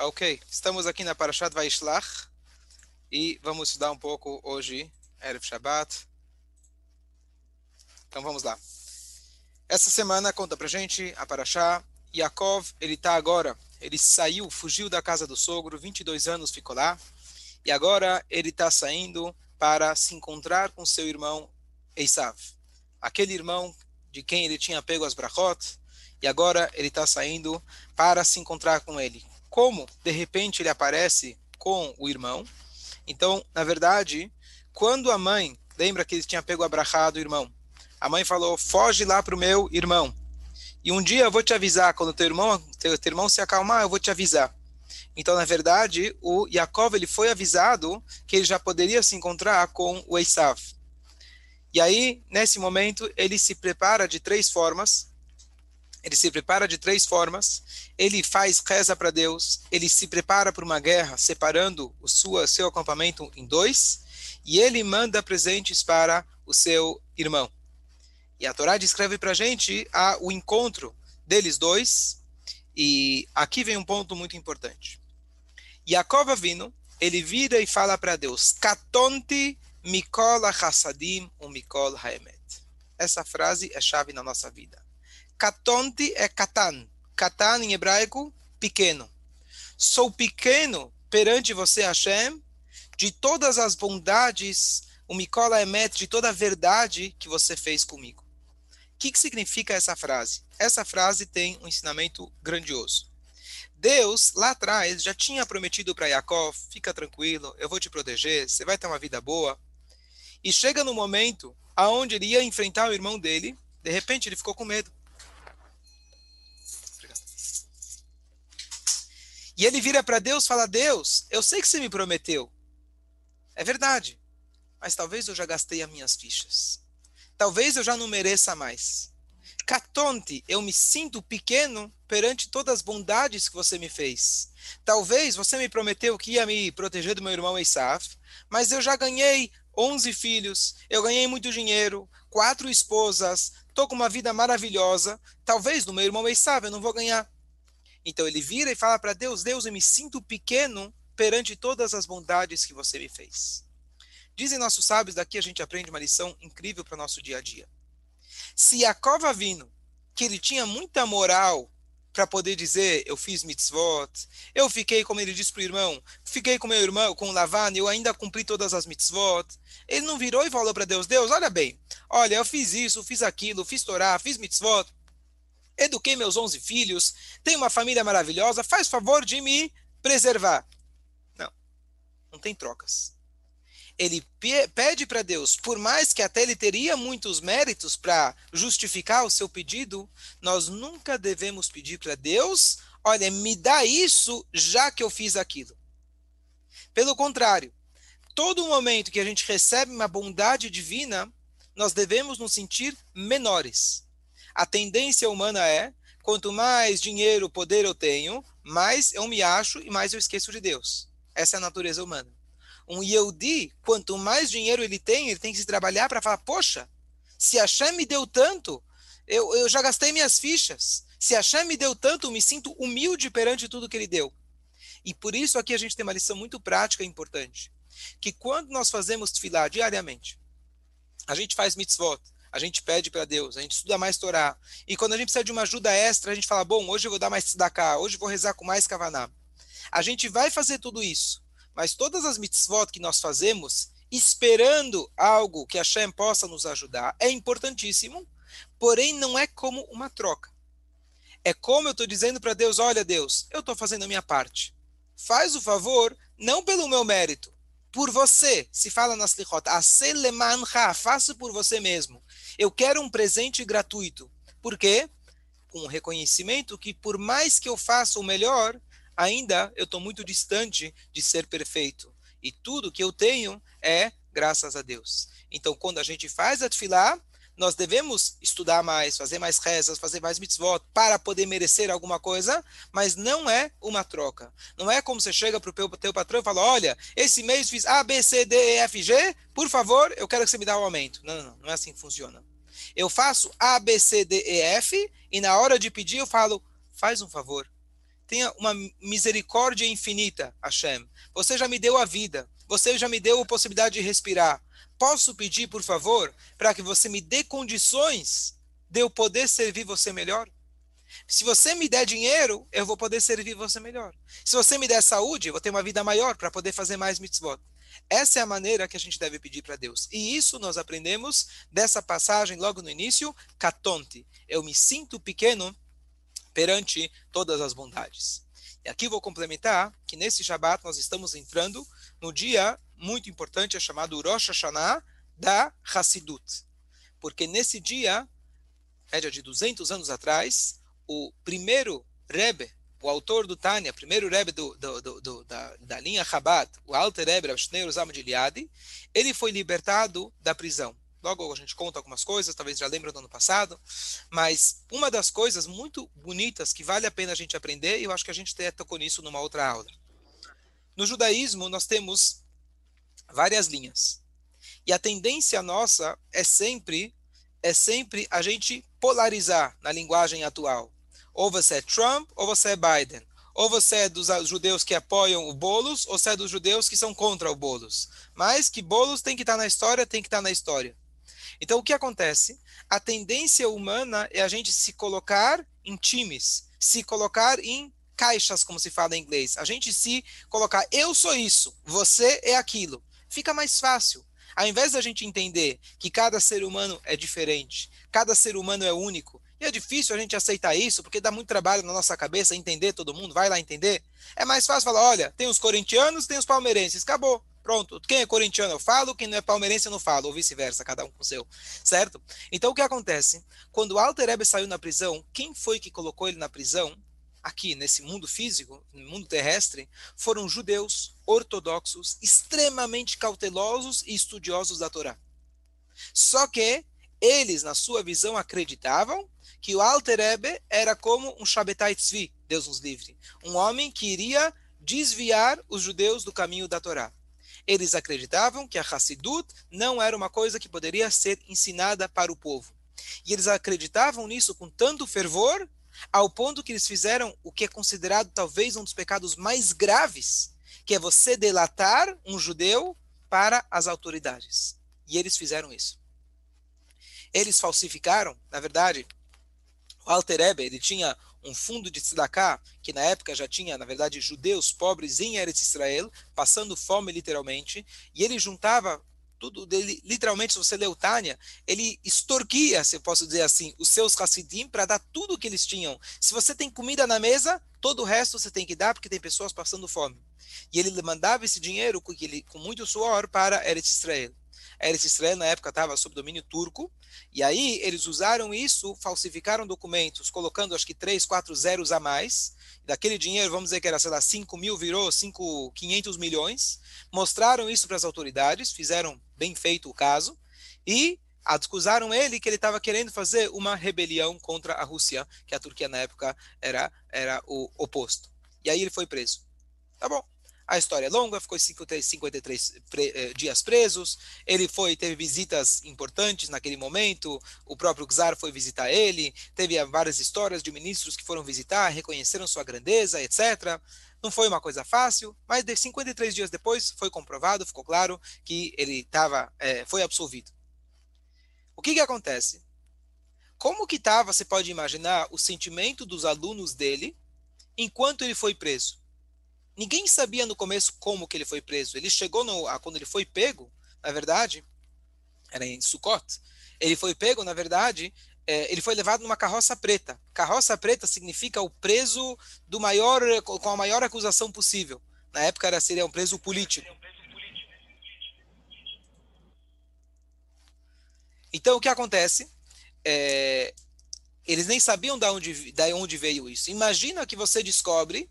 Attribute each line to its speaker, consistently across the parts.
Speaker 1: Ok, estamos aqui na Parashat Vaishlach e vamos estudar um pouco hoje, Erev Shabbat. Então vamos lá. Essa semana conta pra gente a Parashá. Yaakov, ele tá agora, ele saiu, fugiu da casa do sogro, 22 anos ficou lá, e agora ele está saindo para se encontrar com seu irmão Esav. Aquele irmão de quem ele tinha pego as brachot, e agora ele está saindo para se encontrar com ele como de repente ele aparece com o irmão. Então, na verdade, quando a mãe, lembra que ele tinha pego a brachá do irmão, a mãe falou: foge lá para o meu irmão. E um dia eu vou te avisar, quando teu irmão, teu, teu irmão se acalmar, eu vou te avisar. Então, na verdade, o Yaakov ele foi avisado que ele já poderia se encontrar com o Esav. E aí, nesse momento, ele se prepara de três formas ele se prepara de três formas. Ele faz reza para Deus, ele se prepara para uma guerra, separando o sua, seu acampamento em dois, e ele manda presentes para o seu irmão. E a Torá descreve para a gente o encontro deles dois, e aqui vem um ponto muito importante. Yaakov Avino, ele vira e fala para Deus, Katonti mikol ha-chassadim u mikol haemet. Essa frase é chave na nossa vida. Katonti é katan. Katan em hebraico, pequeno. Sou pequeno perante você, Hashem, de todas as bondades, o Mikola Emet, de toda a verdade que você fez comigo. O que, que significa essa frase? Essa frase tem um ensinamento grandioso. Deus, lá atrás, já tinha prometido para Yaakov: fica tranquilo, eu vou te proteger, você vai ter uma vida boa. E chega no momento aonde ele ia enfrentar o irmão dele, de repente ele ficou com medo. E ele vira para Deus e fala: Deus, eu sei que você me prometeu. É verdade. Mas talvez eu já gastei as minhas fichas. Talvez eu já não mereça mais. Catonte, eu me sinto pequeno perante todas as bondades que você me fez. Talvez você me prometeu que ia me proteger do meu irmão Esav, mas eu já ganhei 11 filhos, eu ganhei muito dinheiro, quatro esposas, estou com uma vida maravilhosa. Talvez no meu irmão Esav eu não vou ganhar. Então ele vira e fala para Deus: Deus, eu me sinto pequeno perante todas as bondades que você me fez. Dizem nossos sábios, daqui a gente aprende uma lição incrível para o nosso dia a dia. Se Yaakov vindo, que ele tinha muita moral para poder dizer, eu fiz mitzvot, eu fiquei, como ele disse para o irmão, fiquei com meu irmão, com Lavan, eu ainda cumpri todas as mitzvot. Ele não virou e falou para Deus, Deus, olha bem, olha, eu fiz isso, fiz aquilo, fiz Torá, fiz mitzvot, eduquei meus 11 filhos, tenho uma família maravilhosa, faz favor de me preservar. Não, não tem trocas. Ele pede para Deus, por mais que até ele teria muitos méritos para justificar o seu pedido, nós nunca devemos pedir para Deus, olha, me dá isso já que eu fiz aquilo. Pelo contrário, todo momento que a gente recebe uma bondade divina, nós devemos nos sentir menores a tendência humana é, quanto mais dinheiro, poder eu tenho, mais eu me acho e mais eu esqueço de Deus. Essa é a natureza humana. Um Yehudi, quanto mais dinheiro ele tem, ele tem que se trabalhar para falar, poxa, se Hashem me deu tanto, eu, eu já gastei minhas fichas. Se Hashem me deu tanto, eu me sinto humilde perante tudo que ele deu. E por isso aqui a gente tem uma lição muito prática e importante. Que quando nós fazemos tefilá diariamente, a gente faz mitzvot, a gente pede para Deus, a gente estuda mais Torá. E quando a gente precisa de uma ajuda extra, a gente fala: bom, hoje eu vou dar mais tzedakah, hoje eu vou rezar com mais kavaná. A gente vai fazer tudo isso, mas todas as mitzvot que nós fazemos, esperando algo que a Hashem possa nos ajudar, é importantíssimo, porém não é como uma troca. É como eu estou dizendo para Deus: olha, Deus, eu estou fazendo a minha parte. Faz o favor, não pelo meu mérito, por você. Se fala na Slichot, faça por você mesmo. Eu quero um presente gratuito. Por quê? Com o reconhecimento que, por mais que eu faça o melhor, ainda eu estou muito distante de ser perfeito. E tudo que eu tenho é graças a Deus. Então, quando a gente faz a tefilá, nós devemos estudar mais, fazer mais rezas, fazer mais mitzvot para poder merecer alguma coisa, mas não é uma troca. Não é como você chega para o teu patrão e fala, olha, esse mês fiz A, B, C, D, E, F, G, por favor, eu quero que você me dê um aumento. Não, não, não, não é assim que funciona. Eu faço A, B, C, D, E, F, e na hora de pedir eu falo, faz um favor. tenha uma misericórdia infinita, Hashem. Você já me deu a vida, você já me deu a possibilidade de respirar. Posso pedir, por favor, para que você me dê condições de eu poder servir você melhor? Se você me der dinheiro, eu vou poder servir você melhor. Se você me der saúde, eu vou ter uma vida maior para poder fazer mais mitzvot. Essa é a maneira que a gente deve pedir para Deus. E isso nós aprendemos dessa passagem logo no início, catonte. Eu me sinto pequeno perante todas as bondades. E aqui vou complementar que nesse Shabat nós estamos entrando no dia muito importante, é chamado Rosh Hashanah da Hassidut. Porque nesse dia, média de 200 anos atrás, o primeiro Rebbe o autor do Tânia, primeiro Rebbe do, do, do, da, da, linha Chabad, o Alter Rebbe, Shneur Zama de Liadi, ele foi libertado da prisão. Logo a gente conta algumas coisas, talvez já lembra do ano passado, mas uma das coisas muito bonitas que vale a pena a gente aprender, e eu acho que a gente até tocou nisso numa outra aula. No judaísmo, nós temos várias linhas. E a tendência nossa é sempre é sempre a gente polarizar na linguagem atual. Ou você é Trump ou você é Biden. Ou você é dos judeus que apoiam o Bolos, ou você é dos judeus que são contra o Bolos. Mas que Bolos tem que estar na história, tem que estar na história. Então, o que acontece? A tendência humana é a gente se colocar em times, se colocar em caixas, como se fala em inglês. A gente se colocar, eu sou isso, você é aquilo. Fica mais fácil. Ao invés da gente entender que cada ser humano é diferente, cada ser humano é único, e é difícil a gente aceitar isso, porque dá muito trabalho na nossa cabeça entender todo mundo, vai lá entender. É mais fácil falar, olha, tem os corintianos, tem os palmeirenses, acabou. Pronto, quem é corintiano eu falo, quem não é palmeirense eu não falo, ou vice-versa, cada um com o seu, certo? Então o que acontece? Quando o Alter Ebe saiu na prisão, quem foi que colocou ele na prisão? Aqui, nesse mundo físico, no mundo terrestre, foram judeus ortodoxos, extremamente cautelosos e estudiosos da Torá. Só que eles, na sua visão, acreditavam que o Alter Ebe era como um Shabbatai Tzvi, Deus nos livre, um homem que iria desviar os judeus do caminho da Torá. Eles acreditavam que a Hassidut não era uma coisa que poderia ser ensinada para o povo. E eles acreditavam nisso com tanto fervor, ao ponto que eles fizeram o que é considerado talvez um dos pecados mais graves, que é você delatar um judeu para as autoridades. E eles fizeram isso. Eles falsificaram, na verdade, o Alter Ebe, ele tinha um fundo de tzedakah, que na época já tinha, na verdade, judeus pobres em Eretz Israel, passando fome literalmente, e ele juntava tudo dele, literalmente, se você o Tânia, ele extorquia, se eu posso dizer assim, os seus Hassidim para dar tudo o que eles tinham. Se você tem comida na mesa, todo o resto você tem que dar, porque tem pessoas passando fome. E ele mandava esse dinheiro com, ele, com muito suor para Eretz Israel. Eretz Israel na época estava sob domínio turco, e aí eles usaram isso, falsificaram documentos, colocando acho que três, quatro zeros a mais, daquele dinheiro, vamos dizer que era, sei lá, 5 mil, virou 5, 500 milhões, mostraram isso para as autoridades, fizeram bem feito o caso, e acusaram ele que ele estava querendo fazer uma rebelião contra a Rússia, que a Turquia na época era, era o oposto. E aí ele foi preso. Tá bom. A história é longa, ficou 53 pre, eh, dias presos. Ele foi, teve visitas importantes naquele momento. O próprio Czar foi visitar ele. Teve várias histórias de ministros que foram visitar, reconheceram sua grandeza, etc. Não foi uma coisa fácil, mas de 53 dias depois foi comprovado, ficou claro que ele tava, é, foi absolvido. O que, que acontece? Como que estava, você pode imaginar, o sentimento dos alunos dele enquanto ele foi preso? Ninguém sabia no começo como que ele foi preso. Ele chegou no, quando ele foi pego, na verdade, era em Sukkot. Ele foi pego, na verdade, é, ele foi levado numa carroça preta. Carroça preta significa o preso do maior, com a maior acusação possível. Na época era seria um preso político. Então o que acontece? É, eles nem sabiam de onde, de onde veio isso. Imagina que você descobre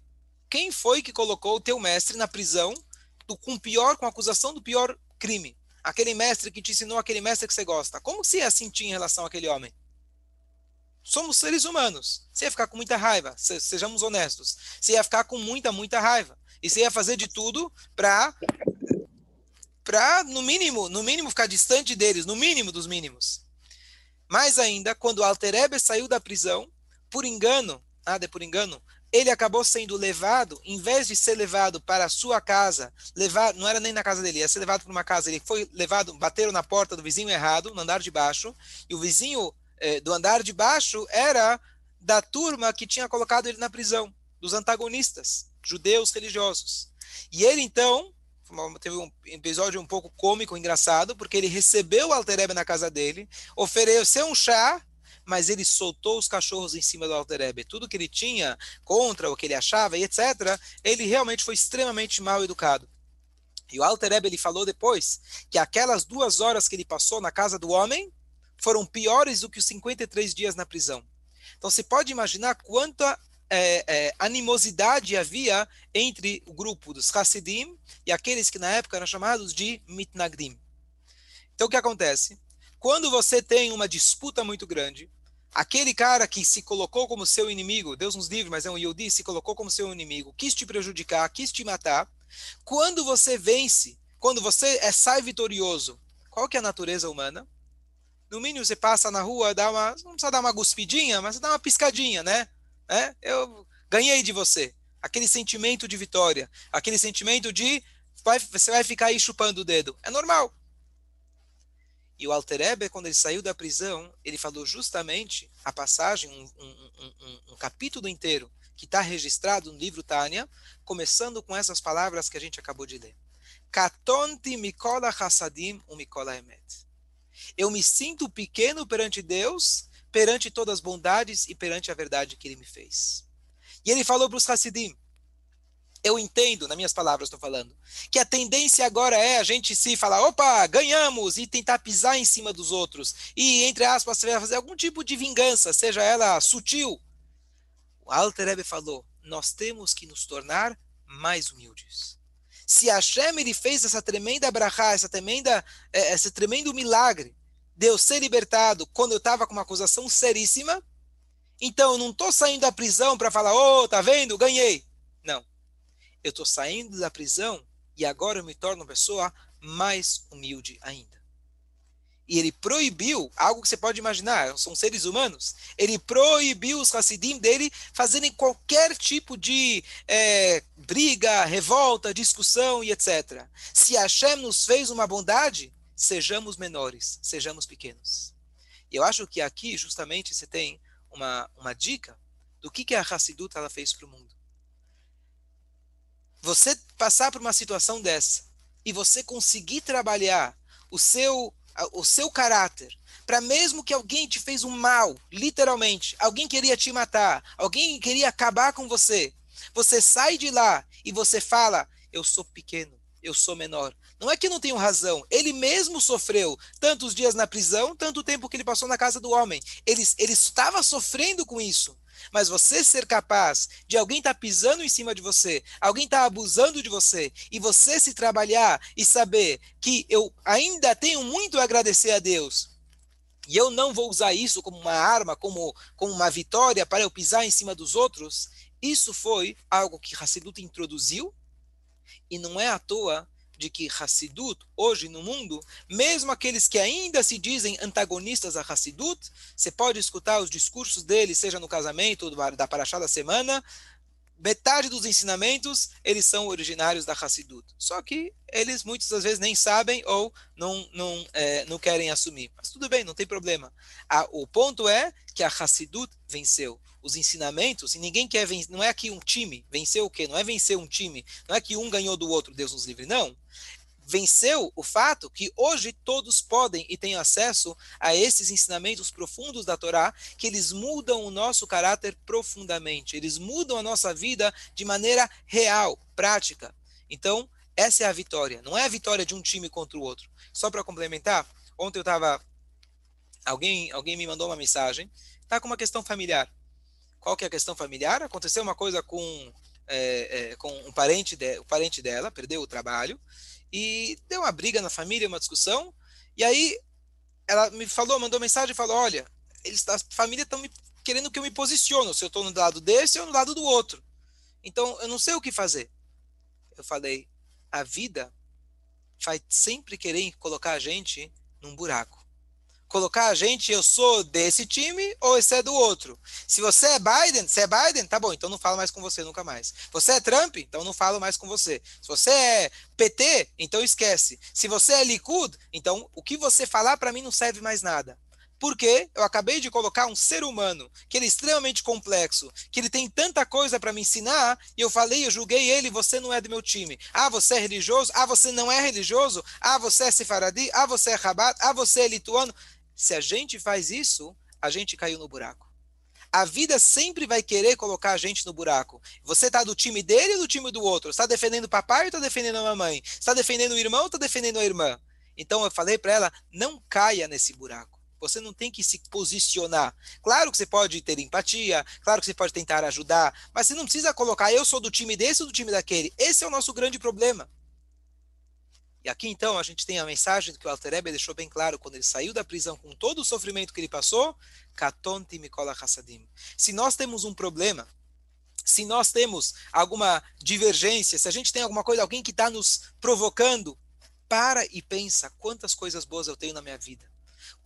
Speaker 1: quem foi que colocou o teu mestre na prisão do, com pior, com acusação do pior crime? Aquele mestre que te ensinou aquele mestre que você gosta. Como você ia sentir em relação àquele homem? Somos seres humanos. Você ia ficar com muita raiva, sejamos honestos. Você ia ficar com muita, muita raiva. E você ia fazer de tudo para para no mínimo, no mínimo ficar distante deles, no mínimo dos mínimos. Mais ainda, quando Alterebe saiu da prisão, por engano, nada é por engano, ele acabou sendo levado, em vez de ser levado para a sua casa, levar, não era nem na casa dele, ia ser levado para uma casa, ele foi levado, bateram na porta do vizinho errado, no andar de baixo, e o vizinho eh, do andar de baixo era da turma que tinha colocado ele na prisão, dos antagonistas, judeus religiosos. E ele então, teve um episódio um pouco cômico, engraçado, porque ele recebeu o Alterebe na casa dele, ofereceu um chá mas ele soltou os cachorros em cima do Alterebe. Tudo que ele tinha contra o que ele achava e etc., ele realmente foi extremamente mal educado. E o Alterebe ele falou depois que aquelas duas horas que ele passou na casa do homem foram piores do que os 53 dias na prisão. Então você pode imaginar quanta é, é, animosidade havia entre o grupo dos Hasidim e aqueles que na época eram chamados de Mitnagdim. Então o que acontece? Quando você tem uma disputa muito grande, Aquele cara que se colocou como seu inimigo, Deus nos livre, mas é um Yodi, se colocou como seu inimigo, quis te prejudicar, quis te matar. Quando você vence, quando você é, sai vitorioso, qual que é a natureza humana? No mínimo você passa na rua, dá uma, não precisa dar uma guspidinha, mas dá uma piscadinha, né? É? Eu ganhei de você. Aquele sentimento de vitória, aquele sentimento de vai, você vai ficar aí chupando o dedo. É normal. E o Alter Eber, quando ele saiu da prisão, ele falou justamente a passagem, um, um, um, um capítulo inteiro, que está registrado no livro Tânia, começando com essas palavras que a gente acabou de ler. Katonti mikola hassadim u mikola emet. Eu me sinto pequeno perante Deus, perante todas as bondades e perante a verdade que ele me fez. E ele falou para os Hassidim, eu entendo, nas minhas palavras estou falando, que a tendência agora é a gente se falar, opa, ganhamos, e tentar pisar em cima dos outros. E, entre aspas, você vai fazer algum tipo de vingança, seja ela sutil. O Alter Rebbe falou, nós temos que nos tornar mais humildes. Se Hashem ele fez essa tremenda brachá, essa tremenda, é, esse tremendo milagre de eu ser libertado quando eu estava com uma acusação seríssima, então eu não estou saindo da prisão para falar, ô, oh, tá vendo, ganhei. Eu estou saindo da prisão e agora eu me torno uma pessoa mais humilde ainda. E ele proibiu algo que você pode imaginar, são seres humanos. Ele proibiu os Hassidim dele fazerem qualquer tipo de é, briga, revolta, discussão e etc. Se Hashem nos fez uma bondade, sejamos menores, sejamos pequenos. E eu acho que aqui, justamente, você tem uma, uma dica do que, que a Hassidut ela fez para o mundo você passar por uma situação dessa e você conseguir trabalhar o seu o seu caráter para mesmo que alguém te fez um mal, literalmente, alguém queria te matar, alguém queria acabar com você, você sai de lá e você fala: eu sou pequeno, eu sou menor. Não é que não tenho razão. Ele mesmo sofreu tantos dias na prisão, tanto tempo que ele passou na casa do homem. Ele, ele estava sofrendo com isso. Mas você ser capaz de alguém estar tá pisando em cima de você, alguém estar tá abusando de você, e você se trabalhar e saber que eu ainda tenho muito a agradecer a Deus, e eu não vou usar isso como uma arma, como, como uma vitória para eu pisar em cima dos outros, isso foi algo que Hassidut introduziu, e não é à toa de que Hassidut, hoje no mundo, mesmo aqueles que ainda se dizem antagonistas a Hassidut, você pode escutar os discursos deles, seja no casamento da Paraxá da semana, metade dos ensinamentos, eles são originários da Hassidut. Só que eles muitas das vezes nem sabem ou não, não, é, não querem assumir. Mas tudo bem, não tem problema. Ah, o ponto é que a Hassidut venceu. Os ensinamentos, e ninguém quer vencer, não é que um time venceu o quê? Não é vencer um time, não é que um ganhou do outro, Deus nos livre, não venceu o fato que hoje todos podem e têm acesso a esses ensinamentos profundos da Torá, que eles mudam o nosso caráter profundamente, eles mudam a nossa vida de maneira real, prática. Então, essa é a vitória, não é a vitória de um time contra o outro. Só para complementar, ontem eu estava. Alguém, alguém me mandou uma mensagem, está com uma questão familiar. Qual que é a questão familiar? Aconteceu uma coisa com, é, é, com um parente, de, parente dela, perdeu o trabalho, e deu uma briga na família, uma discussão. E aí ela me falou, mandou mensagem e falou: Olha, eles, a família estão querendo que eu me posicione, se eu estou no lado desse ou no lado do outro. Então eu não sei o que fazer. Eu falei: A vida vai sempre querer colocar a gente num buraco. Colocar a gente, eu sou desse time ou esse é do outro. Se você é Biden, se é Biden, tá bom, então não falo mais com você nunca mais. Você é Trump, então não falo mais com você. Se você é PT, então esquece. Se você é Likud, então o que você falar para mim não serve mais nada. Porque eu acabei de colocar um ser humano que ele é extremamente complexo, que ele tem tanta coisa para me ensinar, e eu falei, eu julguei ele, você não é do meu time. Ah, você é religioso? Ah, você não é religioso? Ah, você é sefaradi? Ah, você é rabat? Ah, você é lituano? Se a gente faz isso, a gente caiu no buraco. A vida sempre vai querer colocar a gente no buraco. Você está do time dele ou do time do outro? Está defendendo o papai ou está defendendo a mamãe? Está defendendo o irmão ou está defendendo a irmã? Então eu falei para ela, não caia nesse buraco. Você não tem que se posicionar. Claro que você pode ter empatia, claro que você pode tentar ajudar, mas você não precisa colocar eu sou do time desse ou do time daquele. Esse é o nosso grande problema. E aqui então a gente tem a mensagem que o Alterebe deixou bem claro quando ele saiu da prisão com todo o sofrimento que ele passou, Katonti Mikola Hassadim. Se nós temos um problema, se nós temos alguma divergência, se a gente tem alguma coisa, alguém que está nos provocando, para e pensa quantas coisas boas eu tenho na minha vida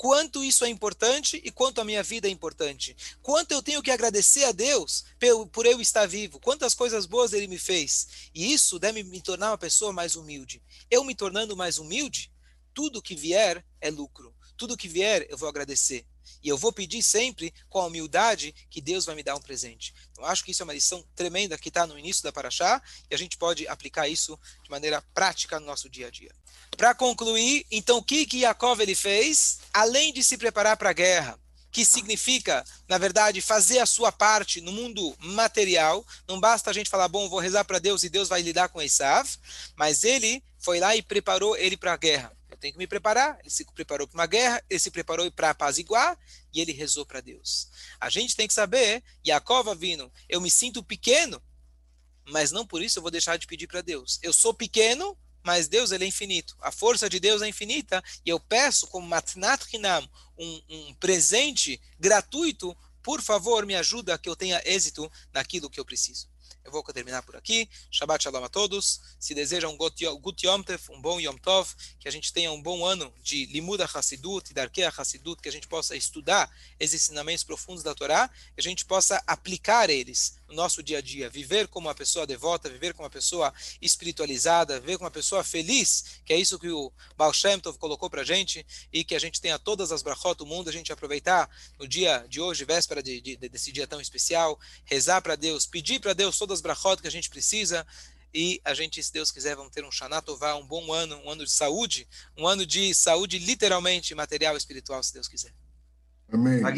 Speaker 1: quanto isso é importante e quanto a minha vida é importante. Quanto eu tenho que agradecer a Deus por eu estar vivo, quantas coisas boas ele me fez. E isso deve me tornar uma pessoa mais humilde. Eu me tornando mais humilde, tudo que vier é lucro. Tudo que vier eu vou agradecer. E eu vou pedir sempre, com a humildade, que Deus vai me dar um presente. Então, acho que isso é uma lição tremenda que está no início da Paraxá, e a gente pode aplicar isso de maneira prática no nosso dia a dia. Para concluir, então o que que Yaakov ele fez? Além de se preparar para a guerra, que significa, na verdade, fazer a sua parte no mundo material. Não basta a gente falar, bom, vou rezar para Deus e Deus vai lidar com Esav, mas ele foi lá e preparou ele para a guerra. Eu tenho que me preparar. Ele se preparou para uma guerra, ele se preparou para apaziguar e ele rezou para Deus. A gente tem que saber, Yaakov vindo, eu me sinto pequeno, mas não por isso eu vou deixar de pedir para Deus. Eu sou pequeno, mas Deus ele é infinito. A força de Deus é infinita e eu peço como matnat hinam, um, um presente gratuito, por favor, me ajuda que eu tenha êxito naquilo que eu preciso. Eu vou terminar por aqui. Shabbat Shalom a todos. Se desejam um Gut Yom Tov, um bom Yom Tov, que a gente tenha um bom ano de Limuda Hassidut, Darkei Hassidut, que a gente possa estudar esses ensinamentos profundos da Torá, e a gente possa aplicar eles no nosso dia a dia, viver como uma pessoa devota, viver como uma pessoa espiritualizada, viver como uma pessoa feliz, que é isso que o Baal Shem Tov colocou para a gente, e que a gente tenha todas as brachot do mundo, a gente aproveitar no dia de hoje, véspera de, de, desse dia tão especial, rezar para Deus, pedir para Deus todas as brachot que a gente precisa, e a gente, se Deus quiser, vamos ter um Shana Tová, um bom ano, um ano de saúde, um ano de saúde literalmente material e espiritual, se Deus quiser.
Speaker 2: Amém.